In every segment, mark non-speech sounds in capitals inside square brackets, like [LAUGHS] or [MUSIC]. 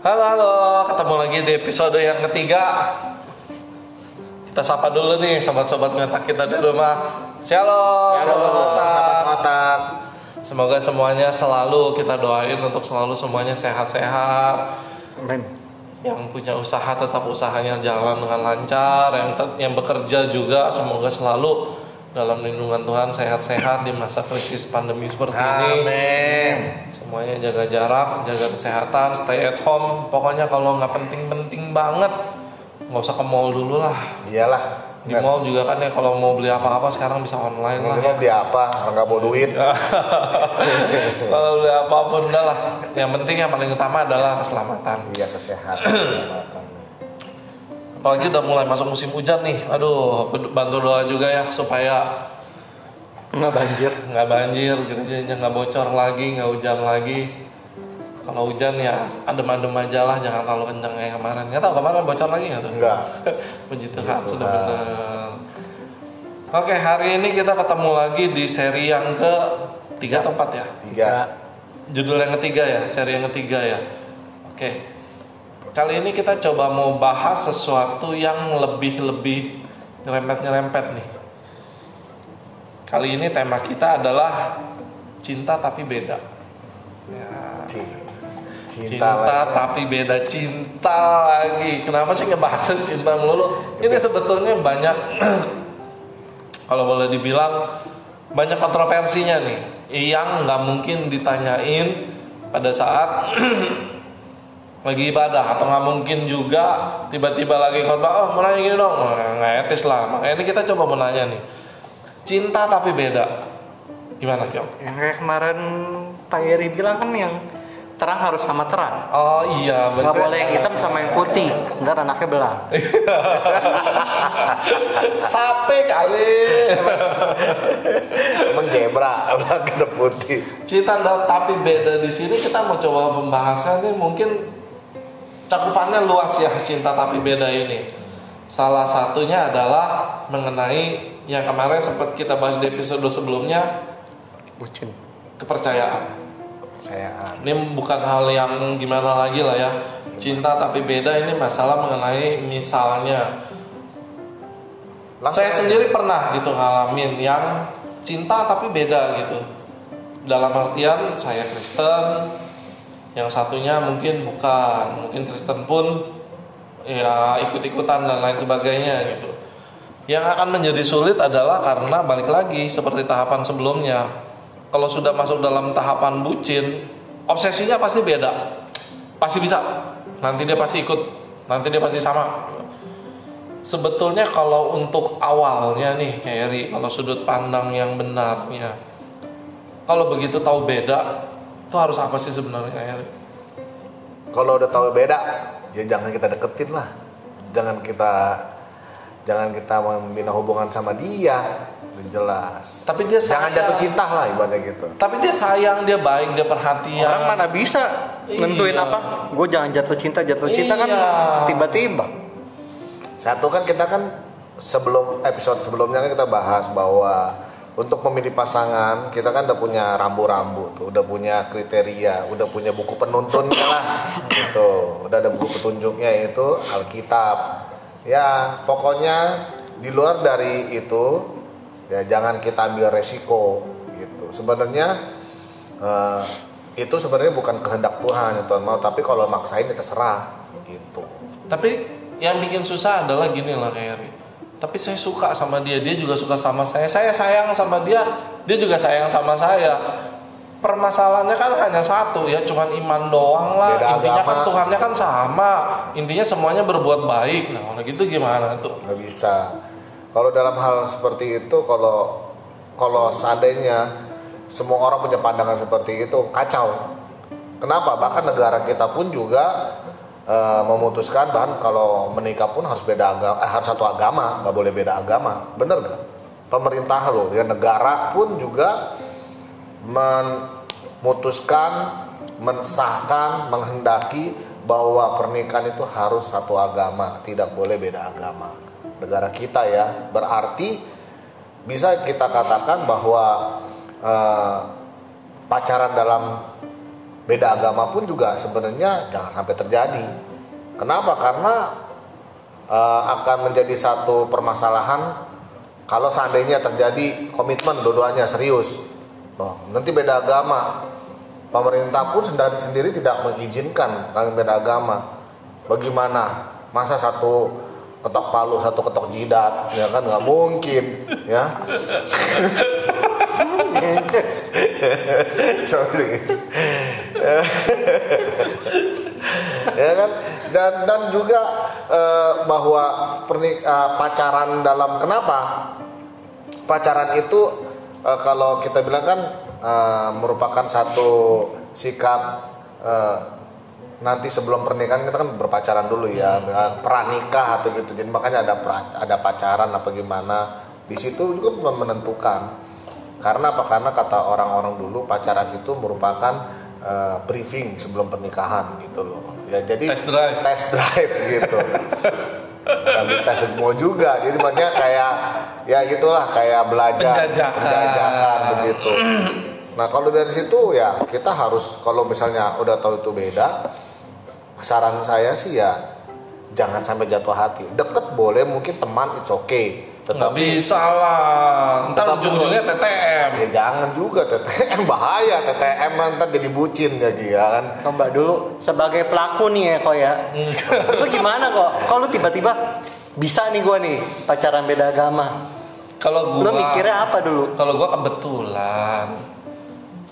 Halo halo, ketemu lagi di episode yang ketiga. Kita sapa dulu nih sobat-sobat ngotak kita di rumah. Shalom, Halo, sobat ngotak. Semoga semuanya selalu kita doain untuk selalu semuanya sehat-sehat. Amin. Yang punya usaha tetap usahanya jalan dengan lancar. Yang tet- yang bekerja juga semoga selalu dalam lindungan Tuhan sehat-sehat di masa krisis pandemi seperti ini. Amin. Semuanya jaga jarak, jaga kesehatan, stay at home. Pokoknya kalau nggak penting-penting banget, nggak usah ke mall dulu lah. Iyalah. Di mall juga kan ya kalau mau beli apa-apa sekarang bisa online lah. Mungkin Ya. mau beli apa? Orang nggak bawa duit. [LAUGHS] kalau beli apa pun udah lah. Yang penting yang paling utama adalah keselamatan. Iya kesehatan. [CLEARS THROAT] keselamatan. Apalagi udah mulai masuk musim hujan nih. Aduh, bantu doa juga ya supaya Nggak banjir. nggak banjir, gerejanya nggak bocor lagi, nggak hujan lagi. Kalau hujan ya adem-adem aja lah, jangan terlalu kencang kayak kemarin. Nggak tahu kemarin bocor lagi nggak tuh? Enggak. [LAUGHS] Puji Tuhan sudah benar. Oke, hari ini kita ketemu lagi di seri yang ke tiga atau empat ya? Tiga. Judul yang ketiga ya, seri yang ketiga ya. Oke. Kali ini kita coba mau bahas sesuatu yang lebih-lebih nyerempet-nyerempet nih. Kali ini tema kita adalah cinta tapi beda. Ya, Ci- cinta, Cinta, lagi. tapi beda cinta lagi. Kenapa sih ngebahas cinta melulu? Ini sebetulnya banyak [CLEARS THROAT] kalau boleh dibilang banyak kontroversinya nih yang nggak mungkin ditanyain pada saat [CLEARS THROAT] lagi ibadah atau nggak mungkin juga tiba-tiba lagi khotbah oh mau nanya gini dong nggak etis lah makanya ini kita coba mau nanya nih cinta tapi beda gimana Kyong? Yang kayak kemarin Pak Eri bilang kan yang terang harus sama terang. Oh iya Nggak bener boleh yang hitam sama yang putih. Ntar anaknya belah. [LAUGHS] Sape kali. Emang zebra, kena putih. Cinta tapi beda di sini kita mau coba pembahasannya mungkin cakupannya luas ya cinta tapi beda ini. Salah satunya adalah mengenai yang kemarin sempat kita bahas di episode sebelumnya Bucin. kepercayaan. Saya Ini bukan hal yang gimana lagi lah ya. Cinta tapi beda ini masalah mengenai misalnya Langsung saya aja. sendiri pernah gitu ngalamin yang cinta tapi beda gitu. Dalam artian saya Kristen, yang satunya mungkin bukan, mungkin Kristen pun ya ikut-ikutan dan lain sebagainya gitu. Yang akan menjadi sulit adalah karena balik lagi seperti tahapan sebelumnya. Kalau sudah masuk dalam tahapan bucin, obsesinya pasti beda. Pasti bisa. Nanti dia pasti ikut, nanti dia pasti sama. Sebetulnya kalau untuk awalnya nih kayak kalau sudut pandang yang benarnya, kalau begitu tahu beda, itu harus apa sih sebenarnya Ri? Kalau udah tahu beda, ya jangan kita deketin lah. Jangan kita jangan kita membina hubungan sama dia. Jelas. Tapi dia Jangan sayang. jatuh cinta lah ibaratnya gitu. Tapi dia sayang, dia baik, dia perhatian. Orang mana bisa nentuin Iya. apa? Gue jangan jatuh cinta, jatuh cinta kan Iya. tiba-tiba. Satu kan kita kan sebelum episode sebelumnya kan kita bahas bahwa untuk memilih pasangan kita kan udah punya rambu-rambu tuh, udah punya kriteria, udah punya buku penuntunnya lah, gitu. Udah ada buku petunjuknya itu Alkitab. Ya pokoknya di luar dari itu ya jangan kita ambil resiko gitu. Sebenarnya eh, itu sebenarnya bukan kehendak Tuhan yang mau, tapi kalau maksain ya terserah gitu. Tapi yang bikin susah adalah gini lah kayak. Tapi saya suka sama dia, dia juga suka sama saya. Saya sayang sama dia, dia juga sayang sama saya. Permasalahannya kan hanya satu ya, cuman iman doang lah. Beda Intinya kan agama. Tuhannya kan sama. Intinya semuanya berbuat baik. Nah, kalau gitu gimana tuh? nggak bisa kalau dalam hal seperti itu kalau kalau seandainya semua orang punya pandangan seperti itu kacau kenapa bahkan negara kita pun juga eh, memutuskan bahkan kalau menikah pun harus beda agama eh, harus satu agama nggak boleh beda agama. Bener gak pemerintah loh ya negara pun juga memutuskan mensahkan menghendaki bahwa pernikahan itu harus satu agama, tidak boleh beda agama. Negara kita ya, berarti bisa kita katakan bahwa eh, pacaran dalam beda agama pun juga sebenarnya jangan sampai terjadi. Kenapa? Karena eh, akan menjadi satu permasalahan kalau seandainya terjadi komitmen dua-duanya serius. Loh, nanti beda agama. Pemerintah pun sendiri, sendiri tidak mengizinkan kalian beda agama. Bagaimana? Masa satu ketok palu, satu ketok jidat, ya kan nggak mungkin, ya. [LAUGHS] Itu. [LAUGHS] ya kan? Dan dan juga eh, bahwa pernik eh, pacaran dalam kenapa? Pacaran itu eh, kalau kita bilang kan eh, merupakan satu sikap eh, nanti sebelum pernikahan kita kan berpacaran dulu ya eh, pranikah atau gitu. Jadi makanya ada pra- ada pacaran apa gimana di situ juga menentukan. Karena apa? Karena kata orang-orang dulu pacaran itu merupakan eh, briefing sebelum pernikahan gitu loh. Ya jadi Test drive. test drive gitu. Kami tes semua juga. Jadi makanya kayak ya gitulah kayak belajar Penjajakan. penjajakan begitu. Nah kalau dari situ ya kita harus kalau misalnya udah tahu itu beda saran saya sih ya jangan sampai jatuh hati. Deket boleh mungkin teman it's okay Nggak tetapi bisa lah. Ntar Tetap ujung-ujungnya TTM. ya jangan juga TTM bahaya TTM ntar jadi bucin jadi ya kan Coba dulu sebagai pelaku nih ya kok ya. [LAUGHS] lu gimana kok? Kalau lu tiba-tiba bisa nih gua nih pacaran beda agama. Kalau gua Lu mikirnya apa dulu? Kalau gua kebetulan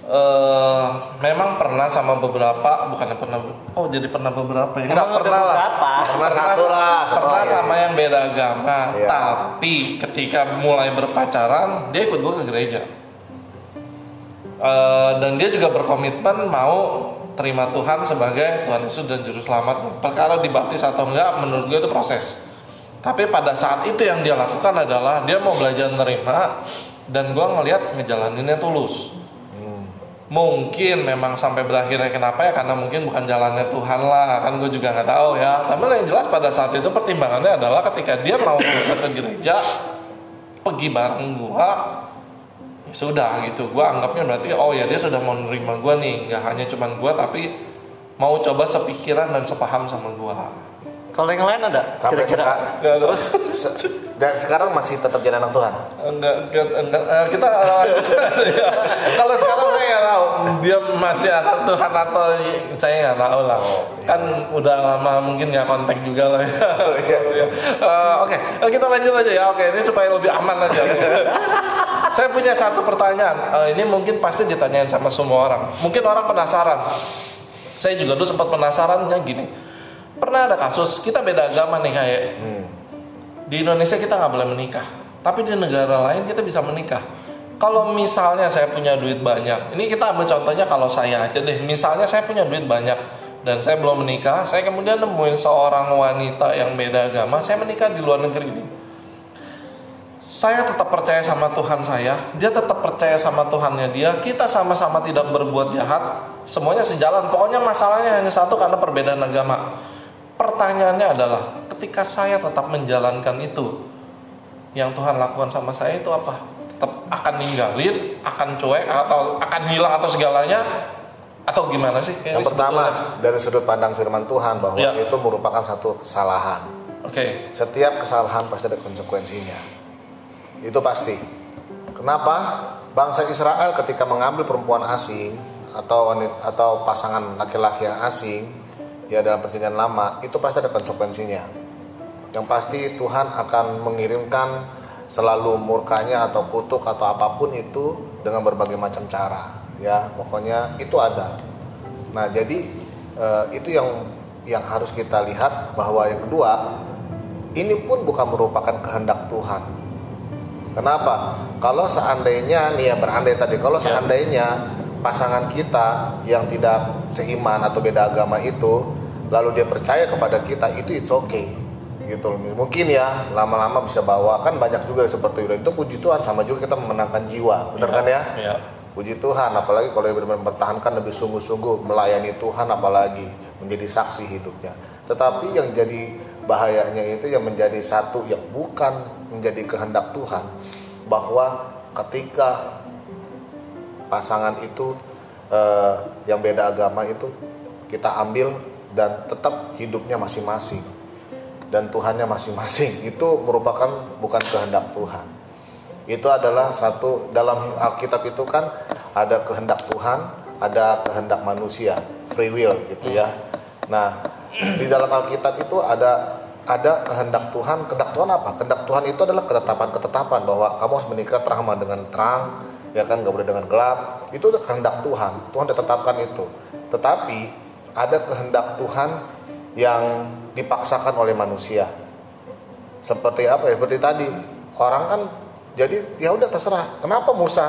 eh memang pernah sama beberapa bukannya pernah oh jadi pernah beberapa ya Nggak pernah lah beberapa? Pernah satu lah, pernah ya. sama yang beda agama Iya. tapi ketika mulai berpacaran dia ikut gua ke gereja Eh, dan dia juga berkomitmen mau terima Tuhan sebagai Tuhan Yesus dan Juru Selamat. Perkara dibaptis atau enggak, menurut gue itu proses. Tapi pada saat itu yang dia lakukan adalah dia mau belajar menerima dan gue ngelihat ngejalaninnya tulus. Mungkin memang sampai berakhirnya kenapa ya? Karena mungkin bukan jalannya Tuhan lah. Kan gue juga nggak tahu ya. Tapi yang jelas pada saat itu pertimbangannya adalah ketika dia mau ke gereja pergi bareng gua ya sudah gitu. Gua anggapnya berarti oh ya dia sudah mau nerima gua nih. Nggak hanya cuman gua tapi mau coba sepikiran dan sepaham sama gua Kalau yang lain ada? sampai Kira-kira. sekarang Nggak ada. terus se- dan sekarang masih tetap jadi anak Tuhan? Enggak enggak, enggak. Eh, kita ya. [LAUGHS] kalau sekarang saya nggak tahu. Dia masih anak Tuhan atau saya nggak tahu lah. Kan udah lama mungkin nggak kontak juga lah. [LAUGHS] Ya Eh, oke. Eh, kita lanjut aja ya. Oke ini supaya lebih aman aja. [LAUGHS] Saya punya satu pertanyaan. Eh, ini mungkin pasti ditanyain sama semua orang. Mungkin orang penasaran. Saya juga dulu sempat penasarannya gini pernah ada kasus kita beda agama nih kayak Hmm. di Indonesia kita nggak boleh menikah, tapi di negara lain kita bisa menikah. Kalau misalnya saya punya duit banyak, ini kita ambil contohnya kalau saya aja deh. Misalnya saya punya duit banyak dan saya belum menikah, saya kemudian nemuin seorang wanita yang beda agama, saya menikah di luar negeri nih. Saya tetap percaya sama Tuhan saya, dia tetap percaya sama Tuhannya dia. Kita sama-sama tidak berbuat jahat, semuanya sejalan. Pokoknya masalahnya hanya satu karena perbedaan agama. Pertanyaannya adalah, ketika saya tetap menjalankan itu, yang Tuhan lakukan sama saya itu apa? Tetap akan ninggalin, akan cuek, atau akan hilang atau segalanya, atau gimana sih? Kayak yang pertama sebetulnya. dari sudut pandang firman Tuhan bahwa Ya. itu merupakan satu kesalahan oke, setiap kesalahan pasti ada konsekuensinya itu pasti kenapa bangsa Israel ketika mengambil perempuan asing atau wanita atau pasangan laki-laki yang asing ya dalam perjanjian lama itu pasti ada konsekuensinya. Yang pasti Tuhan akan mengirimkan selalu murkanya atau kutuk atau apa pun itu dengan berbagai macam cara. Ya pokoknya itu ada. Nah jadi eh, itu yang yang harus kita lihat bahwa yang kedua ini pun bukan merupakan kehendak Tuhan. Kenapa? Kalau seandainya nih ya berandai tadi kalau Ya. seandainya pasangan kita yang tidak seiman atau beda agama itu lalu dia percaya kepada kita itu it's okay. Gitu loh. mungkin ya lama-lama bisa bawa. Kan banyak juga seperti itu. Itu puji Tuhan sama juga kita memenangkan jiwa. Benar kan ya? ya. puji Tuhan apalagi kalau benar-benar mempertahankan lebih sungguh-sungguh melayani Tuhan apalagi menjadi saksi hidupnya. Tetapi yang jadi bahayanya itu yang menjadi satu yang bukan menjadi kehendak Tuhan bahwa ketika pasangan itu eh, yang beda agama itu kita ambil dan tetap hidupnya masing-masing dan Tuhannya masing-masing [LAUGHS] itu merupakan bukan kehendak Tuhan. Itu adalah satu dalam Alkitab itu kan ada kehendak Tuhan, ada kehendak manusia, free will gitu ya. Nah, [CLEARS THROAT] di dalam Alkitab itu ada ada kehendak Tuhan. Kehendak Tuhan apa? Kehendak Tuhan itu adalah ketetapan-ketetapan bahwa kamu harus menikah terang dengan terang, ya kan nggak boleh dengan gelap. Itu kehendak Tuhan. Tuhan ditetapkan itu. Tetapi ada kehendak Tuhan yang dipaksakan oleh manusia. Seperti apa ya? Seperti tadi orang kan jadi ya udah terserah. Kenapa Musa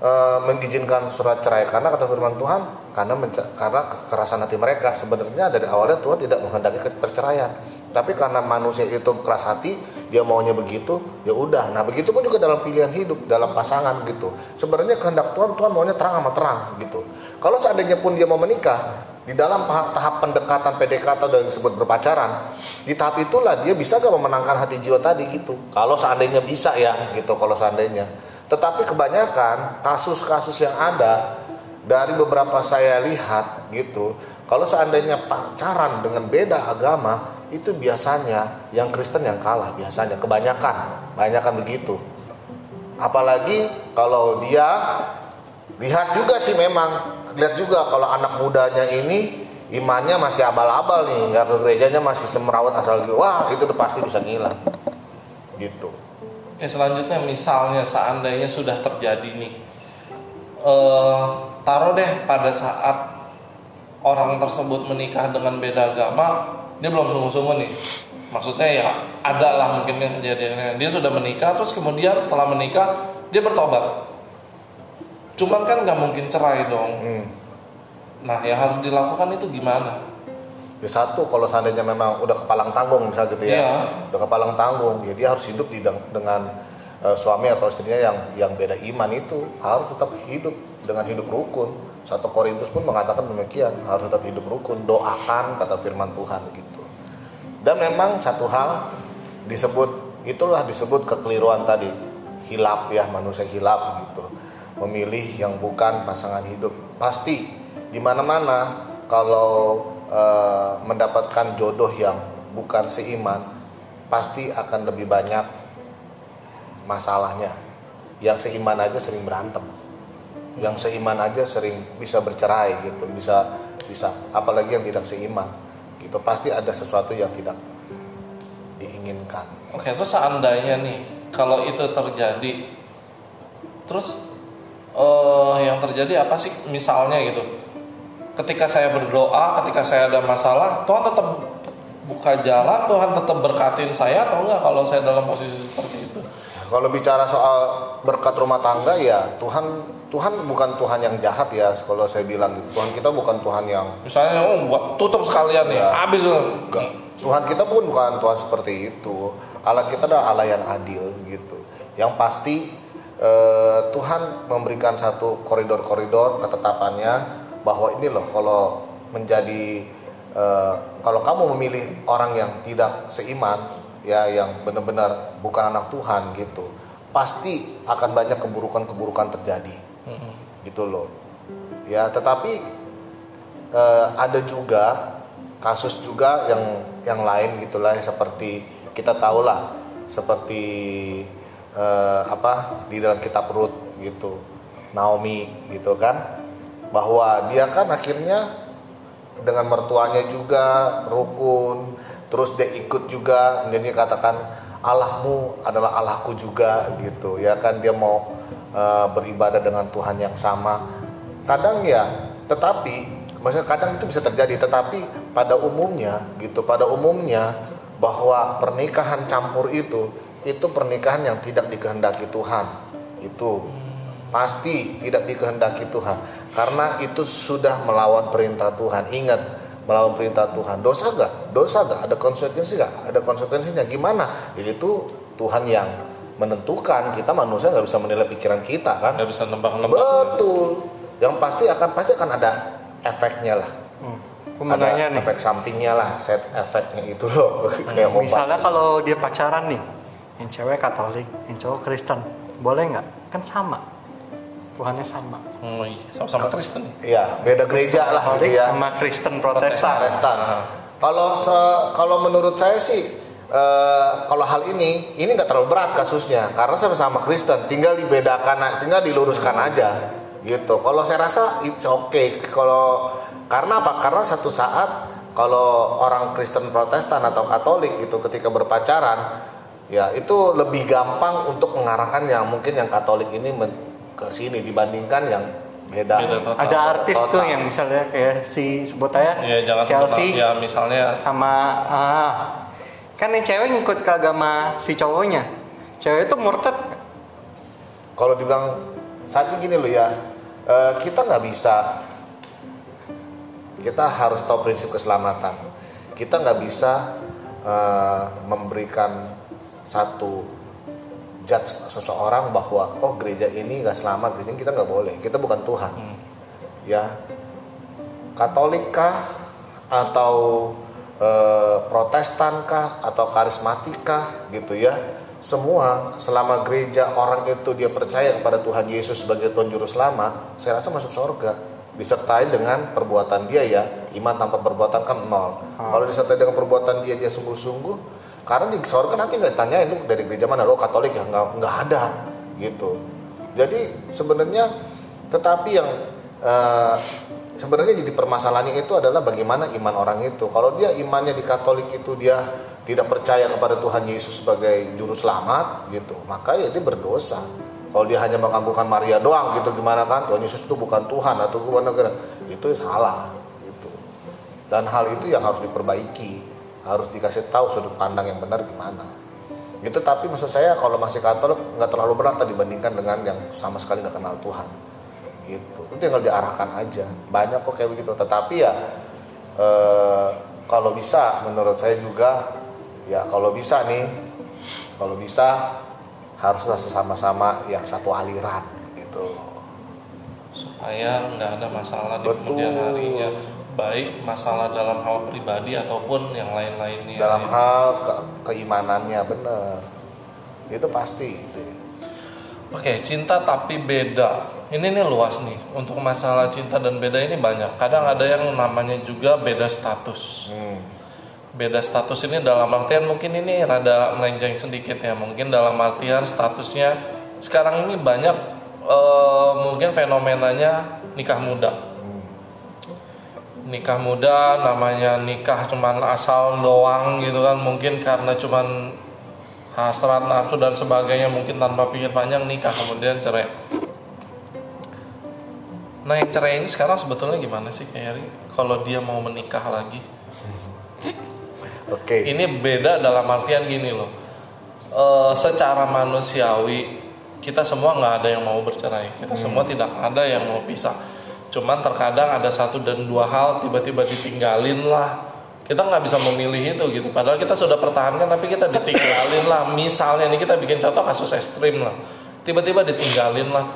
e, mengizinkan surat cerai? Karena kata firman Tuhan, karena karena kekerasan hati mereka. Sebenarnya dari awalnya Tuhan tidak menghendaki perceraian. Tapi karena manusia itu keras hati, dia maunya begitu, ya udah. Nah, begitu pun juga dalam pilihan hidup, dalam pasangan gitu. Sebenarnya kehendak Tuhan, Tuhan maunya terang sama terang gitu. Kalau seandainya pun dia mau menikah, di dalam tahap, pendekatan PDKT yang disebut berpacaran, di tahap itulah dia bisa gak memenangkan hati jiwa tadi gitu. Kalau seandainya bisa ya gitu, kalau seandainya. Tetapi kebanyakan kasus-kasus yang ada dari beberapa saya lihat gitu, kalau seandainya pacaran dengan beda agama, itu biasanya yang Kristen yang kalah biasanya kebanyakan kebanyakan begitu apalagi kalau dia lihat juga sih memang lihat juga kalau anak mudanya ini imannya masih abal-abal nih ya ke gerejanya masih semerawat asal gitu wah itu udah pasti bisa ngilang gitu Oke selanjutnya misalnya seandainya sudah terjadi nih, eh taruh deh pada saat orang tersebut menikah dengan beda agama, dia belum sungguh-sungguh nih. Maksudnya ya ada lah mungkin kejadiannya. Dia sudah menikah terus kemudian setelah menikah dia bertobat. Cuman kan nggak mungkin cerai dong. hmm. Nah yang harus dilakukan itu gimana? Ya satu kalau seandainya memang udah kepalang tanggung misalnya gitu ya Iya. udah kepalang tanggung ya dia harus hidup di dengan eh, suami atau istrinya yang yang beda iman itu harus tetap hidup dengan hidup rukun satu Korintus pun mengatakan demikian harus tetap hidup rukun doakan kata firman Tuhan gitu dan memang satu hal disebut itulah disebut kekeliruan tadi hilap ya manusia hilap gitu memilih yang bukan pasangan hidup. Pasti di mana-mana kalau eh, mendapatkan jodoh yang bukan seiman pasti akan lebih banyak masalahnya. Yang seiman aja sering berantem. Yang seiman aja sering bisa bercerai gitu bisa bisa apalagi yang tidak seiman. Gitu pasti ada sesuatu yang tidak diinginkan. Oke, terus seandainya nih kalau itu terjadi, terus eh yang terjadi apa sih? Misalnya gitu, ketika saya berdoa, ketika saya ada masalah, Tuhan tetap buka jalan, Tuhan tetap berkatin saya atau enggak kalau saya dalam posisi seperti itu? Kalau bicara soal berkat rumah tangga ya Tuhan Tuhan bukan Tuhan yang jahat ya kalau saya bilang gitu. Tuhan kita bukan Tuhan yang Misalnya, oh, buat tutup sekalian nih, Ya. habis enggak. Tuhan kita pun bukan Tuhan seperti itu. Allah kita adalah Allah yang adil gitu. Yang pasti eh, Tuhan memberikan satu koridor-koridor ketetapannya bahwa ini loh kalau menjadi eh, kalau kamu memilih orang yang tidak seiman ya yang benar-benar bukan anak Tuhan gitu pasti akan banyak keburukan-keburukan terjadi. Gitu loh. Ya tetapi eh, ada juga kasus juga yang yang lain gitulah seperti kita tahu lah seperti eh, apa di dalam kitab Rut gitu Naomi gitu kan bahwa dia kan akhirnya dengan mertuanya juga rukun terus dia ikut juga jadi katakan Allahmu adalah Allahku juga gitu. Ya kan dia mau eh, beribadah dengan Tuhan yang sama. Kadang ya tetapi maksudnya kadang itu bisa terjadi tetapi pada umumnya gitu pada umumnya bahwa pernikahan campur itu itu pernikahan yang tidak dikehendaki Tuhan. Itu. Pasti tidak dikehendaki Tuhan. Karena itu sudah melawan perintah Tuhan. Ingat melawan perintah Tuhan. Dosa gak dosa gak ada konsekuensi gak ada konsekuensinya. Gimana? Yaitu Tuhan yang menentukan. Kita manusia nggak bisa menilai pikiran kita kan? Nggak bisa nebak-nebak. betul. Yang pasti akan pasti akan ada efeknya lah. Hmm. Aku ada nih. efek sampingnya lah. Set efeknya itu loh. [LAUGHS] Kayak obat. Misalnya kalau dia pacaran nih, yang cewek Katolik, yang cowok Kristen, boleh nggak? Kan sama. Tuhannya sama. Oh iya, sama-sama Kristen. Iya, beda gereja lah Katolik gitu ya. sama Kristen Protestan. Protestan. Kalau se- kalau menurut saya sih eh, kalau hal ini ini nggak terlalu berat kasusnya karena sama-sama Kristen, tinggal dibedakan, tinggal diluruskan aja gitu. Kalau saya rasa it's okay. Kalau karena apa? Karena satu saat kalau orang Kristen Protestan atau Katolik itu ketika berpacaran ya itu lebih gampang untuk mengarahkan yang mungkin yang Katolik ini men- ke sini dibandingkan yang beda. Beda total. Ada artis Total. tuh yang misalnya kayak si sebut aja Iya, jangan Chelsea sebut- ya misalnya sama ah, kan yang cewek ngikut ke agama si cowoknya. Cewek itu murtad. kalau dibilang saat ini gini loh ya eh, kita nggak bisa kita harus tahu prinsip keselamatan kita nggak bisa eh, memberikan satu judge seseorang bahwa oh gereja ini nggak selamat ini kita nggak boleh kita bukan Tuhan. Ya. Katolik kah? Atau eh, Protestan kah? Atau karismatik kah? Gitu ya. Semua selama gereja orang itu dia percaya kepada Tuhan Yesus sebagai Tuhan Juru Selamat saya rasa masuk surga. Disertai dengan perbuatan dia ya. Iman tanpa perbuatan kan nol. Kalau disertai dengan perbuatan dia dia sungguh-sungguh karena di surga nanti nggak ditanyain lu dari gereja mana lo Katolik ya nggak nggak ada gitu jadi sebenarnya tetapi yang eh, sebenarnya jadi permasalahannya itu adalah bagaimana iman orang itu. Kalau dia imannya di Katolik itu dia tidak percaya kepada Tuhan Yesus sebagai juru selamat gitu, maka ya dia berdosa. Kalau dia hanya mengagungkan Maria doang gitu gimana kan? Tuhan Yesus itu bukan Tuhan atau gimana gimana. Itu salah gitu. Dan hal itu yang harus diperbaiki, harus dikasih tahu sudut pandang yang benar gimana. Gitu tapi maksud saya kalau masih Katolik nggak terlalu berat dibandingkan dengan yang sama sekali nggak kenal Tuhan. Gitu. Itu tinggal diarahkan aja. Banyak kok kayak begitu. Tetapi ya eh, kalau bisa menurut saya juga ya kalau bisa nih kalau bisa haruslah sesama-sama yang satu aliran gitu loh. Supaya nggak ada masalah di Betul. kemudian harinya baik masalah dalam hal pribadi ataupun yang lain-lainnya dalam hal ke- keimanannya bener itu pasti gitu ya. Oke, cinta tapi beda. Ini nih luas nih. Untuk masalah cinta dan beda ini banyak. Kadang ada yang namanya juga beda status. Hmm. Beda status ini dalam artian mungkin ini rada melenceng sedikit ya. Mungkin dalam artian statusnya sekarang ini banyak eh, mungkin fenomenanya nikah muda. Nikah muda namanya nikah cuman asal doang gitu kan. Mungkin karena cuman hasrat nafsu dan sebagainya mungkin tanpa pikir panjang nikah kemudian cerai. Nah yang cerai ini sekarang sebetulnya gimana sih Kak Heri? Kalau dia mau menikah lagi, [LAUGHS] oke ini beda dalam artian gini loh. Eh, secara manusiawi kita semua nggak ada yang mau bercerai, kita semua tidak ada yang mau pisah. Cuman terkadang ada satu dan dua hal tiba-tiba ditinggalin lah. Kita nggak bisa memilih itu gitu. Padahal kita sudah pertahankan tapi kita ditinggalin lah. Misalnya ini kita bikin contoh kasus ekstrim lah. Tiba-tiba ditinggalin lah.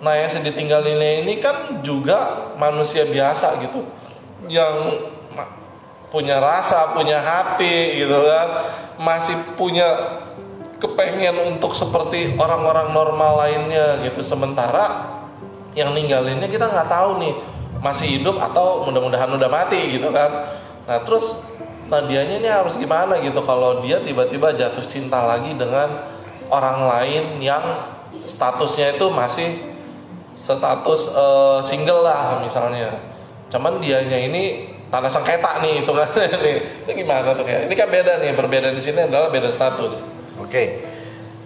Nah yang ditinggalinnya ini kan juga manusia biasa gitu. Yang punya rasa, punya hati gitu kan. Masih punya kepengen untuk seperti orang-orang normal lainnya gitu. Sementara yang ninggalinnya kita nggak tahu nih masih hidup atau mudah-mudahan udah mati gitu kan. Nah terus nah dianya ini harus gimana gitu kalau dia tiba-tiba jatuh cinta lagi dengan orang lain yang statusnya itu masih status eh, single lah misalnya. Cuman dianya ini tanda sengketa nih itu kan. [LAUGHS] Nih itu gimana tuh kayak? Ini kan beda nih perbedaan di sini adalah beda status. Oke,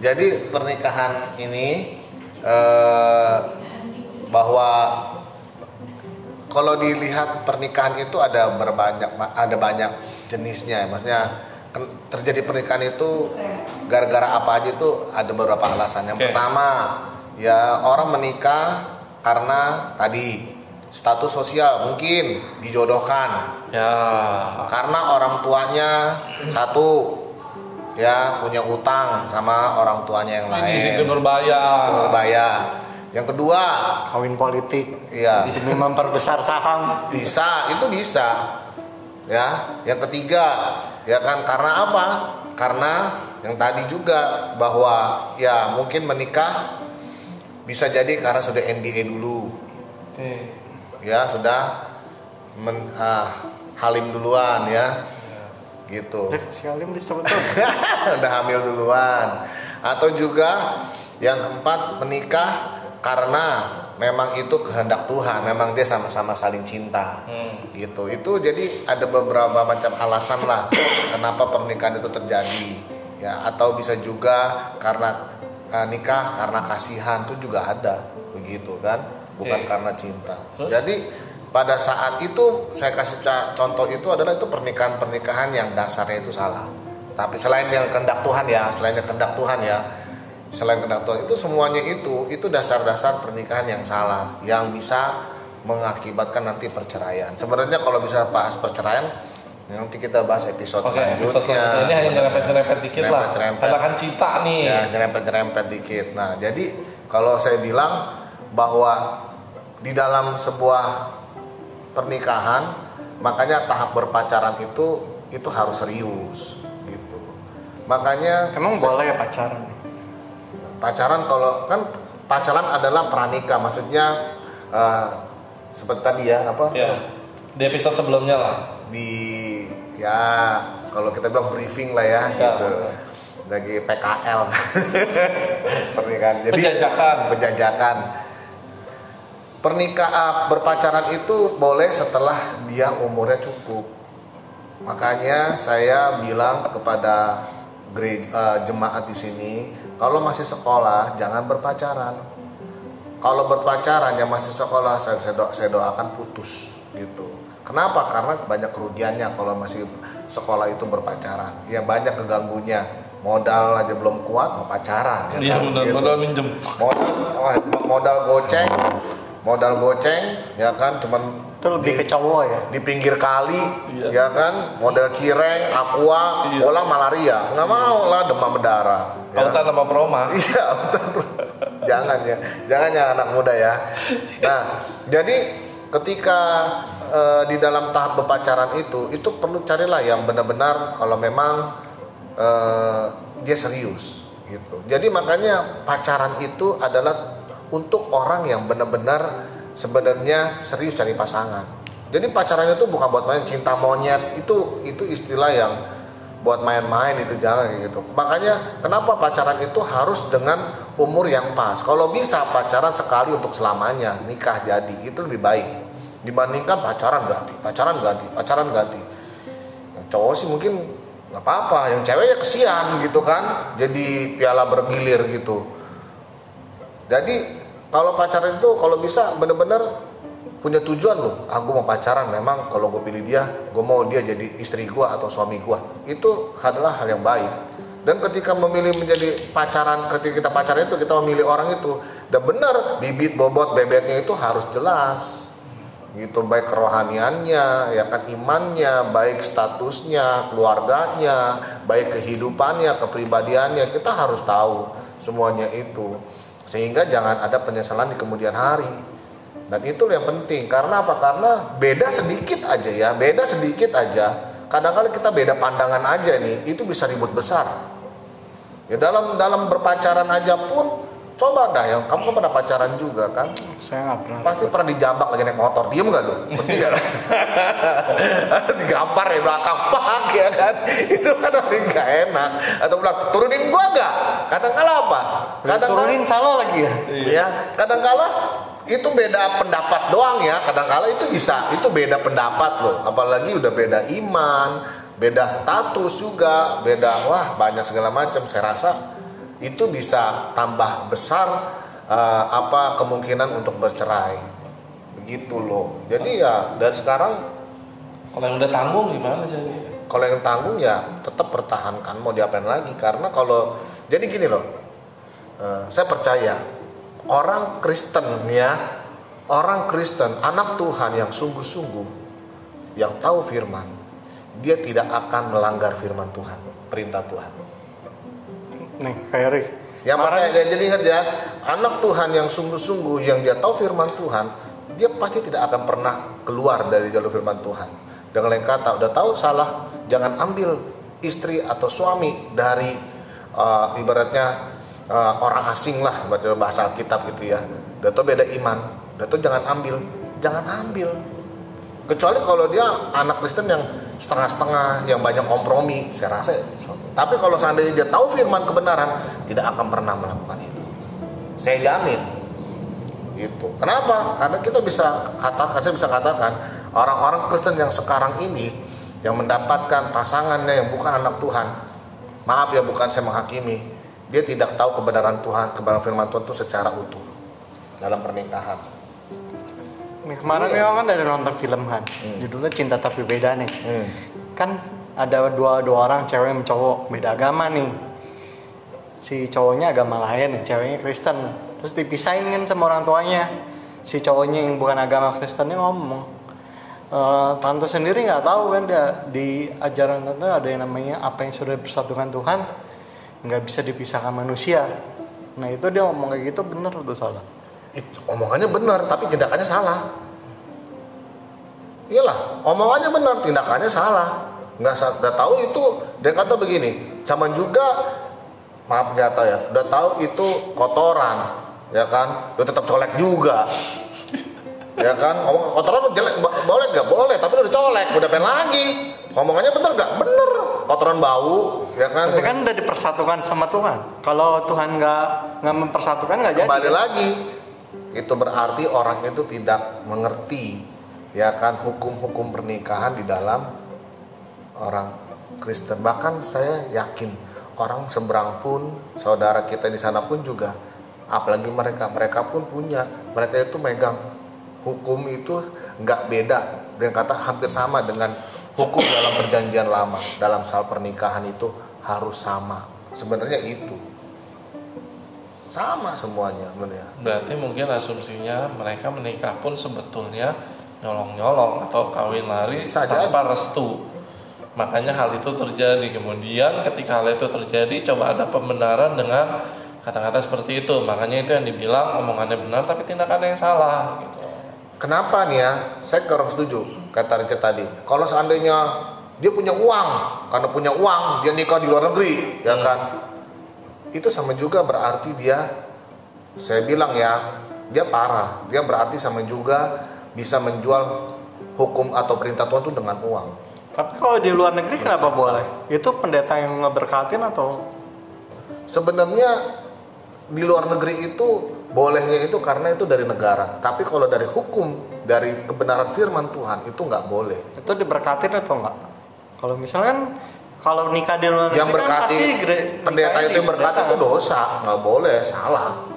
jadi pernikahan ini eh, bahwa kalau dilihat pernikahan itu ada berbanyak ada banyak jenisnya, maksudnya ken- terjadi pernikahan itu gara-gara apa aja itu ada beberapa alasan. Yang Oke. pertama, ya orang menikah karena tadi status sosial mungkin dijodohkan ya karena orang tuanya satu ya punya utang sama orang tuanya yang lain. ini si Nurbaya Nurbaya. Yang kedua, Kawin politik. ya Demi memperbesar saham. bisa, itu bisa. Ya, yang ketiga, ya kan karena apa? Karena yang tadi juga bahwa ya mungkin menikah bisa jadi karena sudah NDA dulu Oke. ya sudah men- ah, halim duluan ya gitu si Alim disebut [LAUGHS] udah hamil duluan atau juga yang keempat menikah karena memang itu kehendak Tuhan memang dia sama-sama saling cinta. Hmm. gitu. Itu jadi ada beberapa macam alasan lah [COUGHS] kenapa pernikahan itu terjadi. Ya atau bisa juga karena eh, nikah karena kasihan itu juga ada. Begitu kan? Bukan Oke. karena cinta. Terus? jadi pada saat itu saya kasih contoh itu adalah itu pernikahan pernikahan yang dasarnya itu salah. Tapi selain yang kehendak Tuhan ya selain yang kehendak Tuhan ya selain kehendak Tuhan itu semuanya itu itu dasar-dasar pernikahan yang salah yang bisa mengakibatkan nanti perceraian sebenarnya kalau bisa bahas perceraian nanti kita bahas episode Oke, episode selanjutnya selanjutnya ini hanya nyerempet-nyerempet dikit lah. Nyerempet-nyerempet. Karena kan cinta nih. ya nyerempet-nyerempet dikit nah jadi kalau saya bilang bahwa di dalam sebuah pernikahan makanya tahap berpacaran itu itu harus serius gitu makanya Emang boleh ya pacaran? Pacaran kalau kan pacaran adalah pranikah maksudnya eh, seperti tadi ya apa Ya. Di episode sebelumnya lah. di ya kalau kita bilang briefing lah ya, Ya. gitu lagi PKL [LAUGHS] pernikahan jadi Penjajakan. penjajakan pernikahan berpacaran itu boleh setelah dia umurnya cukup makanya saya bilang kepada gereja, eh, jemaat di sini kalau masih sekolah jangan berpacaran. Kalau berpacaran yang masih sekolah saya, saya, do- saya doakan putus gitu. Kenapa? Karena banyak kerugiannya kalau masih sekolah itu berpacaran. Ya banyak keganggunya. Modal aja belum kuat mau pacaran ya Iya kan? benar, Gitu. modal minjem. modal modal goceng modal goceng ya kan cuman Itu lebih ke cowok ya? di pinggir kali Iya. ya kan model cireng aqua Iya. bola malaria nggak mau lah demam berdarah ya. Autan Proma? [LAUGHS] Iya, jangan ya, jangan ya anak muda ya. Nah, jadi ketika eh, di dalam tahap berpacaran itu, itu perlu carilah yang benar-benar kalau memang eh, dia serius gitu. Jadi makanya pacaran itu adalah untuk orang yang benar-benar sebenarnya serius cari pasangan. Jadi pacaran itu bukan buat main cinta monyet itu itu istilah yang buat main-main itu jangan gitu. Makanya kenapa pacaran itu harus dengan umur yang pas. Kalau bisa pacaran sekali untuk selamanya, nikah jadi itu lebih baik dibandingkan pacaran ganti, pacaran ganti, pacaran ganti. Yang cowok sih mungkin nggak apa-apa, yang cewek ya kesian gitu kan, jadi piala bergilir gitu. Jadi kalau pacaran itu kalau bisa bener-bener punya tujuan loh. Aku mau pacaran memang kalau gue pilih dia, gue mau dia jadi istri gue atau suami gue. Itu adalah hal yang baik. Dan ketika memilih menjadi pacaran, ketika kita pacaran itu kita memilih orang itu, dan benar bibit bobot bebeknya itu harus jelas gitu baik kerohaniannya ya kan imannya baik statusnya keluarganya baik kehidupannya kepribadiannya kita harus tahu semuanya itu sehingga jangan ada penyesalan di kemudian hari. Dan itu yang penting. Karena apa? Karena beda sedikit aja ya. Beda sedikit aja. Kadang-kadang kita beda pandangan aja nih. Itu bisa ribut besar. Ya dalam dalam berpacaran aja pun coba dah yang kamu kan pernah pacaran juga kan? Saya nggak pernah. pasti pernah dijambak lagi naik motor. Diem gak lu? Ngerti [LAUGHS] gak [LAUGHS] digampar di belakang pak ya kan? [LAUGHS] Itu kan paling gak enak. Atau bilang turunin gua gak kadang kala apa? Kadang Turunin salah lagi ya? ya kadang kala itu beda pendapat doang ya. Kadang kala itu bisa itu beda pendapat loh. Apalagi udah beda iman beda status juga beda wah banyak segala macam. Saya rasa itu bisa tambah besar eh, apa kemungkinan untuk bercerai. Begitu loh. Jadi ya dari sekarang Kalau yang udah tanggung gimana jadi? kalau yang tanggung ya tetap pertahankan mau diapain lagi. Karena kalau jadi gini loh eh, saya percaya orang Kristen ya orang Kristen anak Tuhan yang sungguh-sungguh yang tahu firman dia tidak akan melanggar firman Tuhan perintah Tuhan Nih, kayak Rick. yang percaya jadi ingat ya anak Tuhan yang sungguh-sungguh yang dia tahu firman Tuhan dia pasti tidak akan pernah keluar dari jalur firman Tuhan. Dengan lain kata udah tahu salah jangan ambil istri atau suami dari uh, ibaratnya eh, orang asing lah baca bahasa Alkitab gitu ya. Udah tau beda iman udah tau jangan ambil jangan ambil. Kecuali kalau dia anak Kristen yang setengah-setengah yang banyak kompromi saya rasa tapi kalau seandainya dia tahu firman kebenaran tidak akan pernah melakukan itu. Saya jamin. Itu kenapa? Karena kita bisa katakan saya bisa katakan orang-orang Kristen yang sekarang ini yang mendapatkan pasangannya yang bukan anak Tuhan maaf ya bukan saya menghakimi dia tidak tahu kebenaran Tuhan kebenaran firman Tuhan itu secara utuh dalam pernikahan Nih, kemarin ya kan ada nonton film kan, judulnya Cinta Tapi Beda nih. Hmm. Kan ada dua dua orang cewek sama cowok beda agama nih. Si cowoknya agama lain, nih, ceweknya Kristen. Terus dipisahin kan sama orang tuanya. Si cowoknya yang bukan agama Kristennya ngomong, "E, tante sendiri nggak tahu kan dia di ajaran tante ada yang namanya apa yang sudah bersatukan Tuhan nggak bisa dipisahkan manusia. Nah itu dia ngomong kayak gitu bener atau salah? Itu omongannya benar tapi tindakannya salah. Iyalah omongannya benar tindakannya salah. Nggak udah tahu itu dia kata begini zaman juga maaf nggak tahu ya udah tahu itu kotoran ya kan? Udah tetap colek juga. Ya kan? Ngomong kotoran jelek bo- boleh nggak? Boleh tapi udah colek udah pengen lagi. Omongannya bener nggak? Bener kotoran bau ya kan? Tapi kan udah dipersatukan sama Tuhan. Kalau Tuhan nggak nggak mempersatukan nggak jadi. kembali lagi itu berarti orang itu tidak mengerti ya kan hukum-hukum pernikahan di dalam orang Kristen. Bahkan saya yakin orang seberang pun saudara kita di sana pun juga apalagi mereka mereka pun punya. Mereka itu megang hukum itu nggak beda dengan kata hampir sama dengan hukum dalam perjanjian lama dalam soal pernikahan itu harus sama. Sebenarnya itu sama semuanya sebenarnya Berarti mungkin asumsinya mereka menikah pun sebetulnya nyolong-nyolong atau kawin lari Bisa tanpa restu. Makanya hal itu terjadi. Kemudian ketika hal itu terjadi, coba ada pembenaran dengan kata-kata seperti itu. Makanya itu yang dibilang omongannya benar tapi tindakannya yang salah. Gitu. Kenapa nih ya? Saya kurang setuju kata Richard tadi. Kalau seandainya dia punya uang, karena punya uang dia nikah di luar negeri, ya kan? Itu sama juga berarti dia, saya bilang ya, dia parah. Dia berarti sama juga bisa menjual hukum atau perintah Tuhan itu dengan uang. Tapi kalau di luar negeri kenapa boleh? Itu pendeta yang ngeberkatin atau Sebenarnya di luar negeri itu bolehnya itu karena itu dari negara. Tapi kalau dari hukum, dari kebenaran firman Tuhan itu nggak boleh. itu diberkatin atau enggak? Kalau misalkan kalau nikah di luar yang negeri kan berkati pasti gere- pendeta itu yang berkati itu dosa nggak boleh salah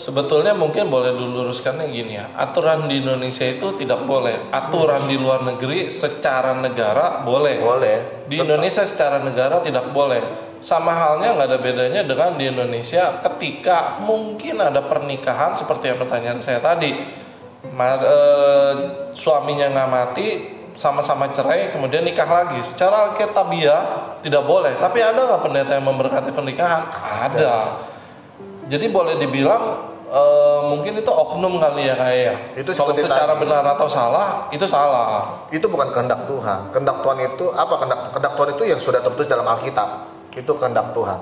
Sebetulnya mungkin boleh diluruskannya gini ya. Aturan di Indonesia itu tidak boleh. Aturan di luar negeri secara negara boleh. boleh Di Indonesia secara negara tidak boleh. Sama halnya nggak ada bedanya dengan di Indonesia ketika mungkin ada pernikahan seperti yang pertanyaan saya tadi. Ma- eh, suaminya nggak mati, sama-sama cerai, kemudian nikah lagi. Secara alkitabiah tidak boleh. Tapi ada nggak pendeta yang memberkati pernikahan? Ada. Jadi boleh dibilang eh, mungkin itu oknum kali ya kayak ya. Itu Kalau secara tadi. benar atau salah, itu salah. itu bukan kehendak Tuhan kehendak Tuhan itu apa kehendak kehendak Tuhan itu yang sudah tertulis dalam Alkitab itu kehendak Tuhan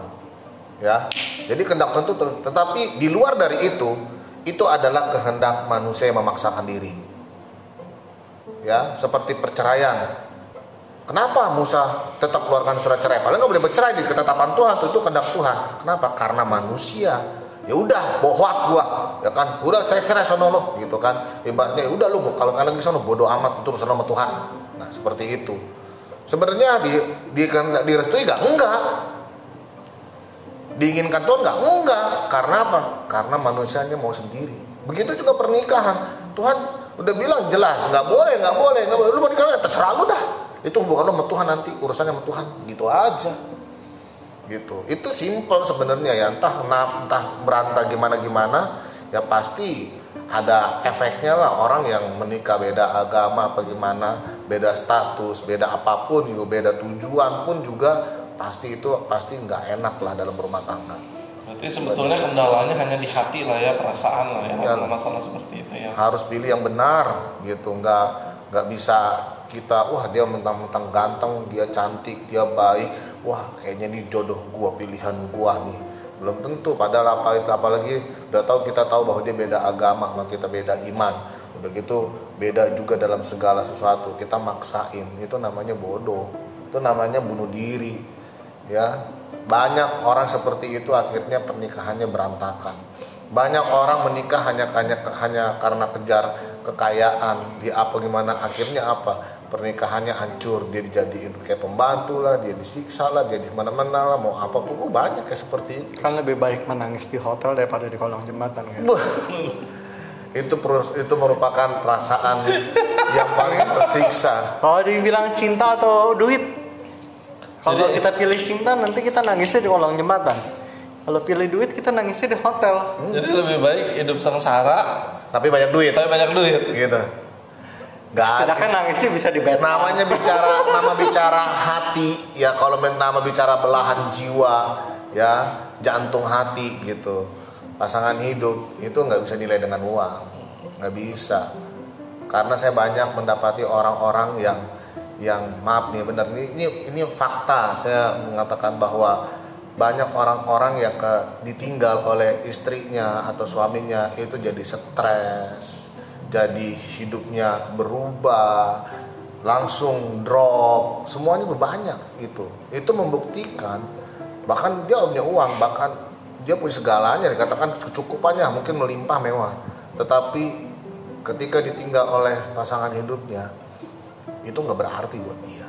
ya jadi kehendak Tuhan itu tetapi di luar dari itu itu adalah kehendak manusia yang memaksakan diri ya seperti perceraian Kenapa Musa tetap keluarkan surat cerai? Paling nggak boleh bercerai di ketetapan Tuhan, itu, kehendak Tuhan. Kenapa? Karena manusia. Ya udah, bohwat gua, ya kan? Udah cerai-cerai sono lo, gitu kan? Ibaratnya, "Ya udah lu kalau lagi sono bodoh amat itu urusan sama Tuhan. Nah seperti itu. Sebenarnya di di direstui nggak? Enggak. Diinginkan Tuhan nggak? Enggak. Karena apa? Karena manusianya mau sendiri. Begitu juga pernikahan. Tuhan udah bilang jelas nggak boleh, nggak boleh, nggak boleh. Lu mau nikah nggak? terserah lu dah. Itu hubungan lu sama Tuhan nanti urusannya sama Tuhan. Gitu aja. Gitu. Itu simple sebenarnya ya. Entah kena- entah berantah gimana gimana, ya pasti ada efeknya lah orang yang menikah beda agama apa gimana, beda status, beda apa pun, juga beda tujuan pun juga pasti itu pasti nggak enak lah dalam rumah tangga. Berarti sebetulnya kendalanya hanya di hati lah ya, perasaan lah ya, kalau masalah seperti itu ya. Harus pilih yang benar gitu, nggak nggak bisa kita wah dia mentang-mentang ganteng, dia cantik, dia baik, wah kayaknya ini jodoh gua, pilihan gua nih. belum tentu padahal apa itu apalagi udah tahu kita tahu bahwa dia beda agama sama kita beda iman. Udah gitu beda juga dalam segala sesuatu kita maksain. Itu namanya bodoh. Itu namanya bunuh diri ya banyak orang seperti itu akhirnya pernikahannya berantakan. Banyak orang menikah hanya hanya hanya karena kejar kekayaan. Di apa gimana? Akhirnya apa? Pernikahannya hancur. Dia dijadiin kayak pembantu lah dia disiksa lah dia di mana-mana lah mau apa pun oh, banyak kayak seperti itu. Kan lebih baik menangis di hotel daripada di kolong jembatan kan. Itu itu merupakan perasaan yang paling tersiksa. Kalau dibilang cinta atau duit, kalau Jadi- kita pilih cinta nanti kita nangisnya di kolong jembatan. Kalau pilih duit kita nangisnya di hotel. Jadi lebih baik hidup sengsara tapi banyak duit tapi banyak duit. gitu ada Sedangkan nangisnya bisa di bed. namanya bicara nama bicara hati ya kalau nama bicara belahan jiwa ya jantung hati gitu pasangan hidup itu nggak bisa nilai dengan uang nggak bisa karena saya banyak mendapati orang-orang yang yang maaf nih benar ini ini, ini fakta. Saya mengatakan bahwa banyak orang-orang yang ke, ditinggal oleh istrinya atau suaminya itu jadi stres jadi hidupnya berubah langsung drop. Semuanya berbanyak itu. Itu membuktikan bahkan dia punya uang bahkan dia punya segalanya. Dikatakan kecukupannya mungkin melimpah mewah. Tetapi ketika ditinggal oleh pasangan hidupnya itu nggak berarti buat dia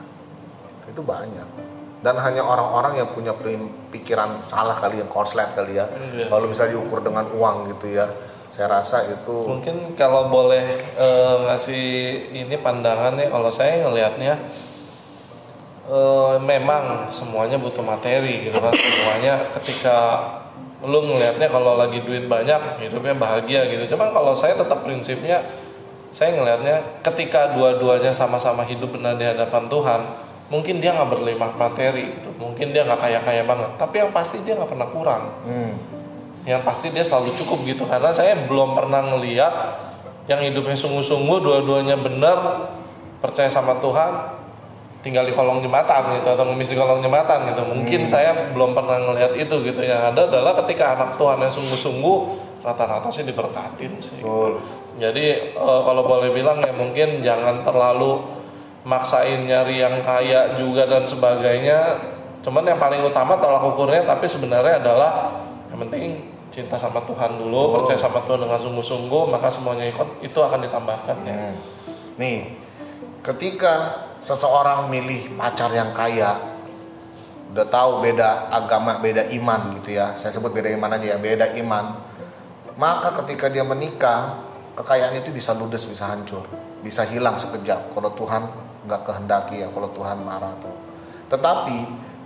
itu banyak dan hanya orang-orang yang punya pikiran salah kali yang korslet kali ya Iya. kalau bisa diukur dengan uang gitu ya saya rasa itu Mungkin kalau boleh eh, ngasih ini pandangannya kalau saya ngelihatnya eh, memang semuanya butuh materi gitu kan. Semuanya ketika lu ngelihatnya kalau lagi duit banyak hidupnya bahagia gitu. Cuman kalau saya tetap prinsipnya saya ngelihatnya ketika dua-duanya sama-sama hidup benar di hadapan Tuhan, mungkin dia nggak berlimpah materi gitu. Mungkin dia nggak kaya-kaya banget, tapi yang pasti dia nggak pernah kurang. Hmm, yang pasti dia selalu cukup gitu. Karena saya belum pernah ngeliat yang hidupnya sungguh-sungguh dua-duanya benar percaya sama Tuhan tinggal di kolong jembatan gitu atau ngemis di kolong jembatan gitu. Mungkin saya belum pernah ngelihat itu gitu. Yang ada adalah ketika anak Tuhan yang sungguh-sungguh rata-rata sih diberkatin sih. Betul jadi eh, kalau boleh bilang ya mungkin jangan terlalu maksain nyari yang kaya juga dan sebagainya. Cuman yang paling utama tolak ukurnya tapi sebenarnya adalah yang penting cinta sama Tuhan dulu, percaya sama Tuhan dengan sungguh-sungguh, maka semuanya ikut itu akan ditambahkan ya. Hmm. Nih, ketika seseorang milih pacar yang kaya, udah tahu beda agama, beda iman gitu ya. Saya sebut beda iman aja ya, beda iman. Maka ketika dia menikah, kekayaan itu bisa ludes, bisa hancur, bisa hilang sekejap. Kalau Tuhan nggak kehendaki ya, kalau Tuhan marah tuh. Tetapi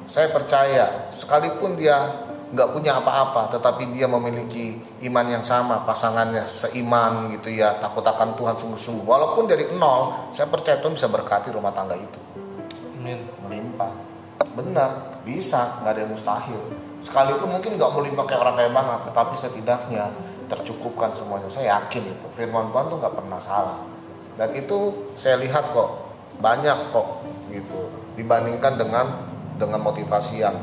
saya percaya, sekalipun dia nggak punya apa-apa, tetapi dia memiliki iman yang sama, pasangannya seiman gitu ya, takut akan Tuhan sungguh-sungguh. Walaupun dari nol, saya percaya Tuhan bisa berkati rumah tangga itu Amin. melimpah. Benar, bisa, nggak ada yang mustahil. Sekalipun mungkin nggak melimpah kayak orang kaya banget, tetapi setidaknya tercukupkan semuanya. Saya yakin itu. Firman Tuhan tuh nggak pernah salah. Dan itu saya lihat kok banyak kok gitu dibandingkan dengan dengan motivasi yang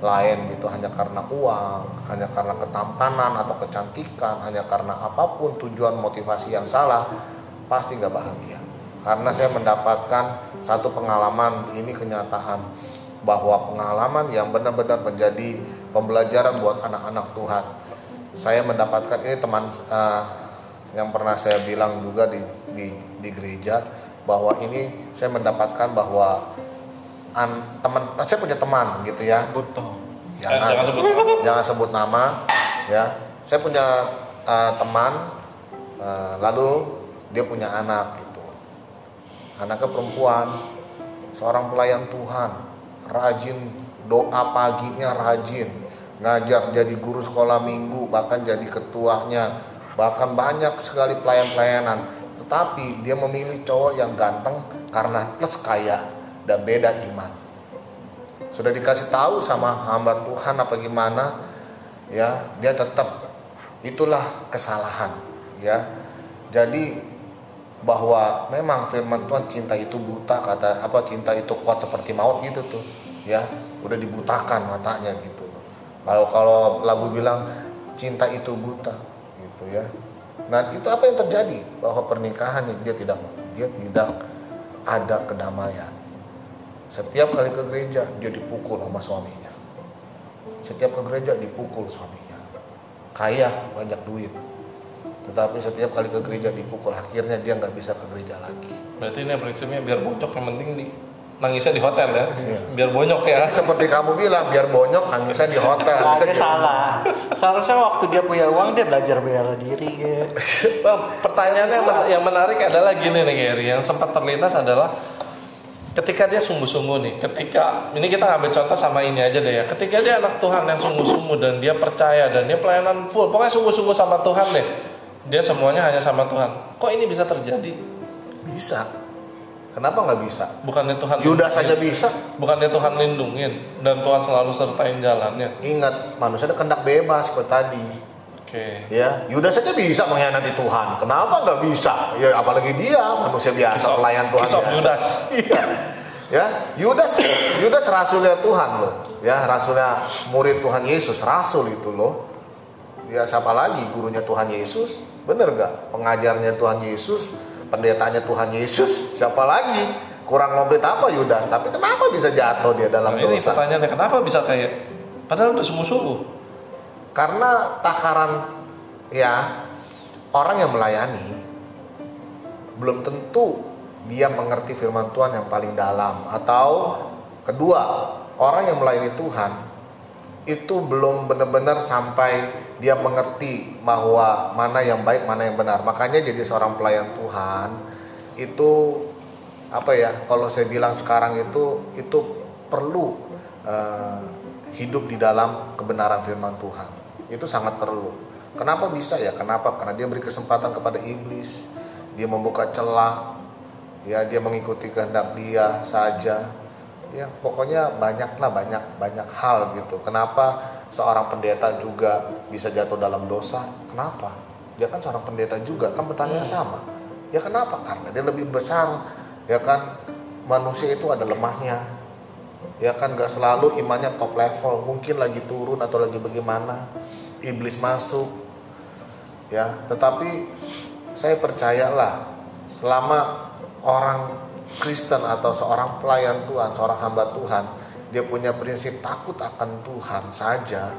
lain gitu hanya karena uang, hanya karena ketampanan atau kecantikan, hanya karena apa pun tujuan motivasi yang salah pasti nggak bahagia. Karena saya mendapatkan satu pengalaman ini kenyataan bahwa pengalaman yang benar-benar menjadi pembelajaran buat anak-anak Tuhan. Saya mendapatkan ini teman eh, yang pernah saya bilang juga di di, di gereja bahwa ini saya mendapatkan bahwa an, teman saya punya teman gitu ya. Sebut dong. Eh, jangan sebut jangan sebut nama ya. Saya punya uh, teman uh, lalu dia punya anak gitu. Anaknya perempuan seorang pelayan Tuhan rajin doa paginya rajin ngajar jadi guru sekolah minggu bahkan jadi ketuanya bahkan banyak sekali pelayan-pelayanan. Tetapi dia memilih cowok yang ganteng karena plus kaya dan beda iman. Sudah dikasih tahu sama hamba Tuhan apa gimana ya dia tetap itulah kesalahan ya. Jadi bahwa memang firman Tuhan cinta itu buta kata apa cinta itu kuat seperti maut gitu tuh ya. Udah dibutakan matanya gitu Kalau kalau lagu bilang cinta itu buta gitu ya. Nah, itu apa yang terjadi? Bahwa pernikahan dia tidak dia tidak ada kedamaian. Setiap kali ke gereja dia dipukul sama suaminya. Setiap ke gereja dipukul suaminya. Kaya banyak duit. Tetapi setiap kali ke gereja dipukul akhirnya dia nggak bisa ke gereja lagi. Berarti ini prinsipnya biar bocok yang penting di nangisnya di hotel ya. Iya. Biar bonyok ya. Seperti kamu bilang biar bonyok nangisnya di hotel. Bisa Agak di- salah. Seharusnya waktu dia punya uang dia belajar bela diri ya. [LAUGHS] Bang, pertanyaannya yang men- yang menarik adalah gini nih Gary, yang sempat terlintas adalah ketika dia sungguh-sungguh nih, ketika ini kita ambil contoh sama ini aja deh ya, ketika dia anak Tuhan yang sungguh-sungguh dan dia percaya dan dia pelayanan full, pokoknya sungguh-sungguh sama Tuhan deh, dia semuanya hanya sama Tuhan. Kok ini bisa terjadi? Bisa. Kenapa nggak bisa? Bukannya Tuhan Yudas saja bisa. bukannya Tuhan lindungin dan Tuhan selalu sertain jalannya. Ingat manusia ada kehendak bebas seperti tadi. Oke. Ya, Yudas saja bisa mengkhianati Tuhan. Kenapa nggak bisa? Ya apalagi dia manusia biasa, Kisah- pelayan Tuhan kisah biasa. Yudas. [LAUGHS] Iya. Ya, Yudas Yudas rasulnya Tuhan loh. Ya, rasulnya murid Tuhan Yesus, rasul itu loh. Ya, siapa lagi gurunya Tuhan Yesus? Bener gak? Pengajarnya Tuhan Yesus, pendetanya Tuhan Yesus, siapa lagi? Kurang komplit apa Yudas? Tapi kenapa bisa jatuh dia dalam Nah, ini dosa? pertanyaannya kenapa bisa kayak padahal udah sungguh-sungguh. Karena takaran ya orang yang melayani belum tentu dia mengerti firman Tuhan yang paling dalam atau kedua orang yang melayani Tuhan itu belum benar-benar sampai dia mengerti bahwa mana yang baik mana yang benar. Makanya jadi seorang pelayan Tuhan itu apa ya kalau saya bilang sekarang itu itu perlu eh, hidup di dalam kebenaran firman Tuhan. Itu sangat perlu. Kenapa bisa ya? Kenapa? Karena dia beri kesempatan kepada iblis. Dia membuka celah. Ya dia mengikuti kehendak dia saja ya pokoknya banyaklah banyak banyak hal gitu. Kenapa seorang pendeta juga bisa jatuh dalam dosa? Kenapa? Dia kan seorang pendeta juga kan pertanyaan sama. Ya kenapa? Karena dia lebih besar ya kan? Manusia itu ada lemahnya. Ya kan gak selalu imannya top level. Mungkin lagi turun atau lagi bagaimana. Iblis masuk ya. Tetapi saya percayalah selama orang Kristen atau seorang pelayan Tuhan seorang hamba Tuhan dia punya prinsip takut akan Tuhan saja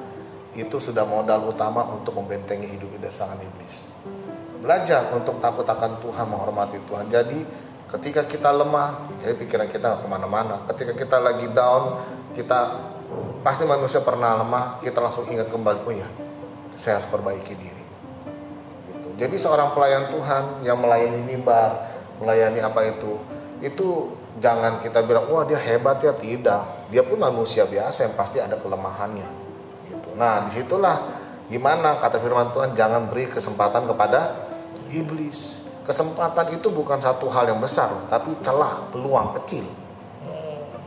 itu sudah modal utama untuk membentengi hidup dari serangan iblis. Belajar untuk takut akan Tuhan menghormati Tuhan. Jadi ketika kita lemah jadi pikiran kita nggak ke mana-mana. Ketika kita lagi down kita pasti manusia pernah lemah kita langsung ingat kembali oh ya saya harus perbaiki diri. Gitu. jadi seorang pelayan Tuhan yang melayani mimbar melayani apa itu itu jangan kita bilang wah dia hebat ya. Tidak. Dia pun manusia biasa yang pasti ada kelemahannya. Gitu. Nah di situlah gimana kata firman Tuhan jangan beri kesempatan kepada iblis. Kesempatan itu bukan satu hal yang besar tapi celah peluang kecil.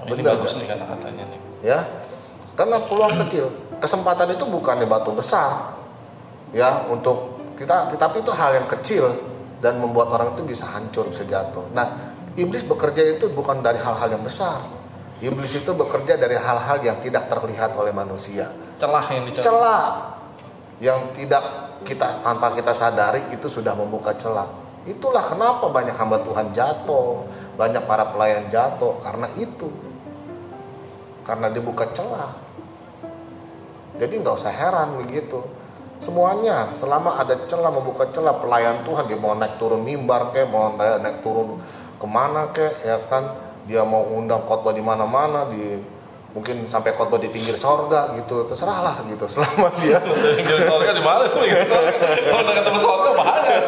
Ini Benar, bagus nih kata-katanya nih. ya. Karena peluang kecil. Kesempatan itu bukan di batu besar. Ya untuk kita tetapi itu hal yang kecil dan membuat orang itu bisa hancur bisa jatuh. Nah iblis bekerja itu bukan dari hal-hal yang besar. Iblis itu bekerja dari hal-hal yang tidak terlihat oleh manusia. Celah yang dicari. celah yang tidak kita tanpa kita sadari itu sudah membuka celah. Itulah kenapa banyak hamba Tuhan jatuh banyak para pelayan jatuh karena itu. Karena dibuka celah. Jadi nggak usah heran begitu. Semuanya selama ada celah membuka celah pelayan Tuhan dia mau naik turun mimbar kayak mau naik, naik turun ke mana kayak ya kan dia mau undang khotbah di mana-mana di mungkin sampai khotbah di pinggir sorga gitu terserah lah gitu [LAUGHS] selama dia Pinggir sorga di mana tuh? Pinggir sorga. Kalau udah ketemu sorga bahaya.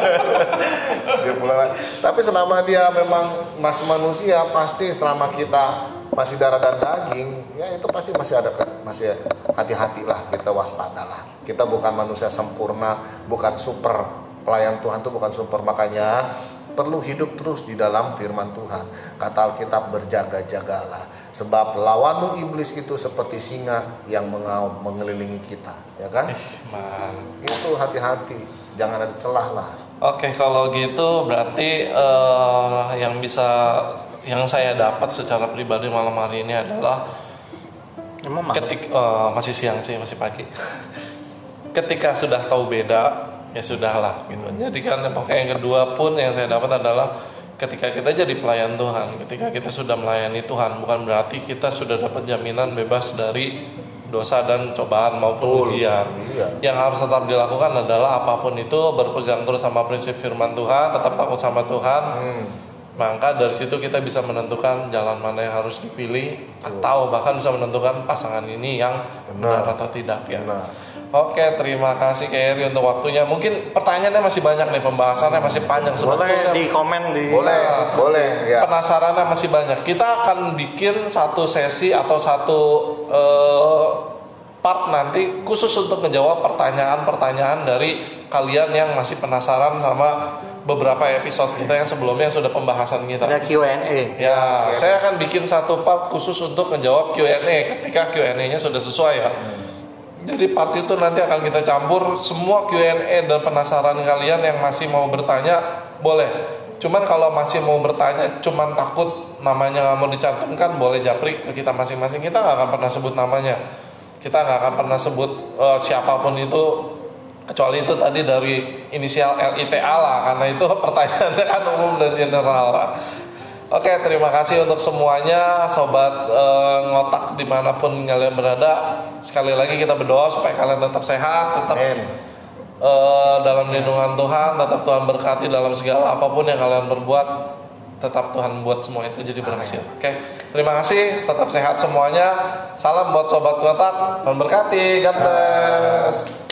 dia pulang tapi selama dia memang masih manusia pasti selama kita masih darah dan daging ya itu pasti masih ada masih hati-hatilah kita waspadalah kita bukan manusia sempurna bukan super pelayan Tuhan itu bukan super makanya perlu hidup terus di dalam firman Tuhan. Kata Alkitab berjaga-jagalah. Sebab lawanmu iblis itu seperti singa yang mengaum mengelilingi kita ya kan? Man. itu hati-hati jangan ada celah lah Oke, kalau gitu berarti eh, yang bisa yang saya dapat secara pribadi malam hari ini adalah Emang ketik eh, masih siang sih masih pagi. [LAUGHS] Ketika sudah tahu beda ya sudahlah gitu jadi kan pokoknya yang kedua pun yang saya dapat adalah ketika kita jadi pelayan Tuhan ketika kita sudah melayani Tuhan bukan berarti kita sudah dapat jaminan bebas dari dosa dan cobaan maupun Betul. ujian Iya. yang harus tetap dilakukan adalah apa pun itu berpegang terus sama prinsip firman Tuhan tetap takut sama Tuhan Hmm. maka dari situ kita bisa menentukan jalan mana yang harus dipilih atau bahkan bisa menentukan pasangan ini yang benar, Benar. atau tidak ya. Benar. Oke, terima kasih Keri untuk waktunya. Mungkin pertanyaannya masih banyak nih, pembahasannya masih panjang Boleh sebetulnya. di komen di Boleh, boleh ya. Penasarannya masih banyak. Kita akan bikin satu sesi atau satu eh, part nanti khusus untuk menjawab pertanyaan-pertanyaan dari kalian yang masih penasaran sama beberapa episode kita yang sebelumnya yang sudah pembahasan kita. ada Q&A. Ya, saya akan bikin satu part khusus untuk menjawab Q&A ketika Q&A-nya sudah sesuai ya. Jadi part itu nanti akan kita campur semua Q&A dan penasaran kalian yang masih mau bertanya boleh. Cuman kalau masih mau bertanya, cuman takut namanya nggak mau dicantumkan, boleh japri ke kita masing-masing. Kita nggak akan pernah sebut namanya. Kita nggak akan pernah sebut eh, siapa pun itu kecuali itu tadi dari inisial LITA lah karena itu [LAUGHS] pertanyaannya kan umum dan general. Oke terima kasih untuk semuanya sobat eh, ngotak di mana pun kalian berada. Sekali lagi kita berdoa supaya kalian tetap sehat tetap eh, dalam lindungan Tuhan tetap Tuhan berkati dalam segala apa pun yang kalian berbuat tetap Tuhan buat semua itu jadi berhasil. Oke terima kasih tetap sehat semuanya. Salam buat sobat ngotak Tuhan berkati. God bless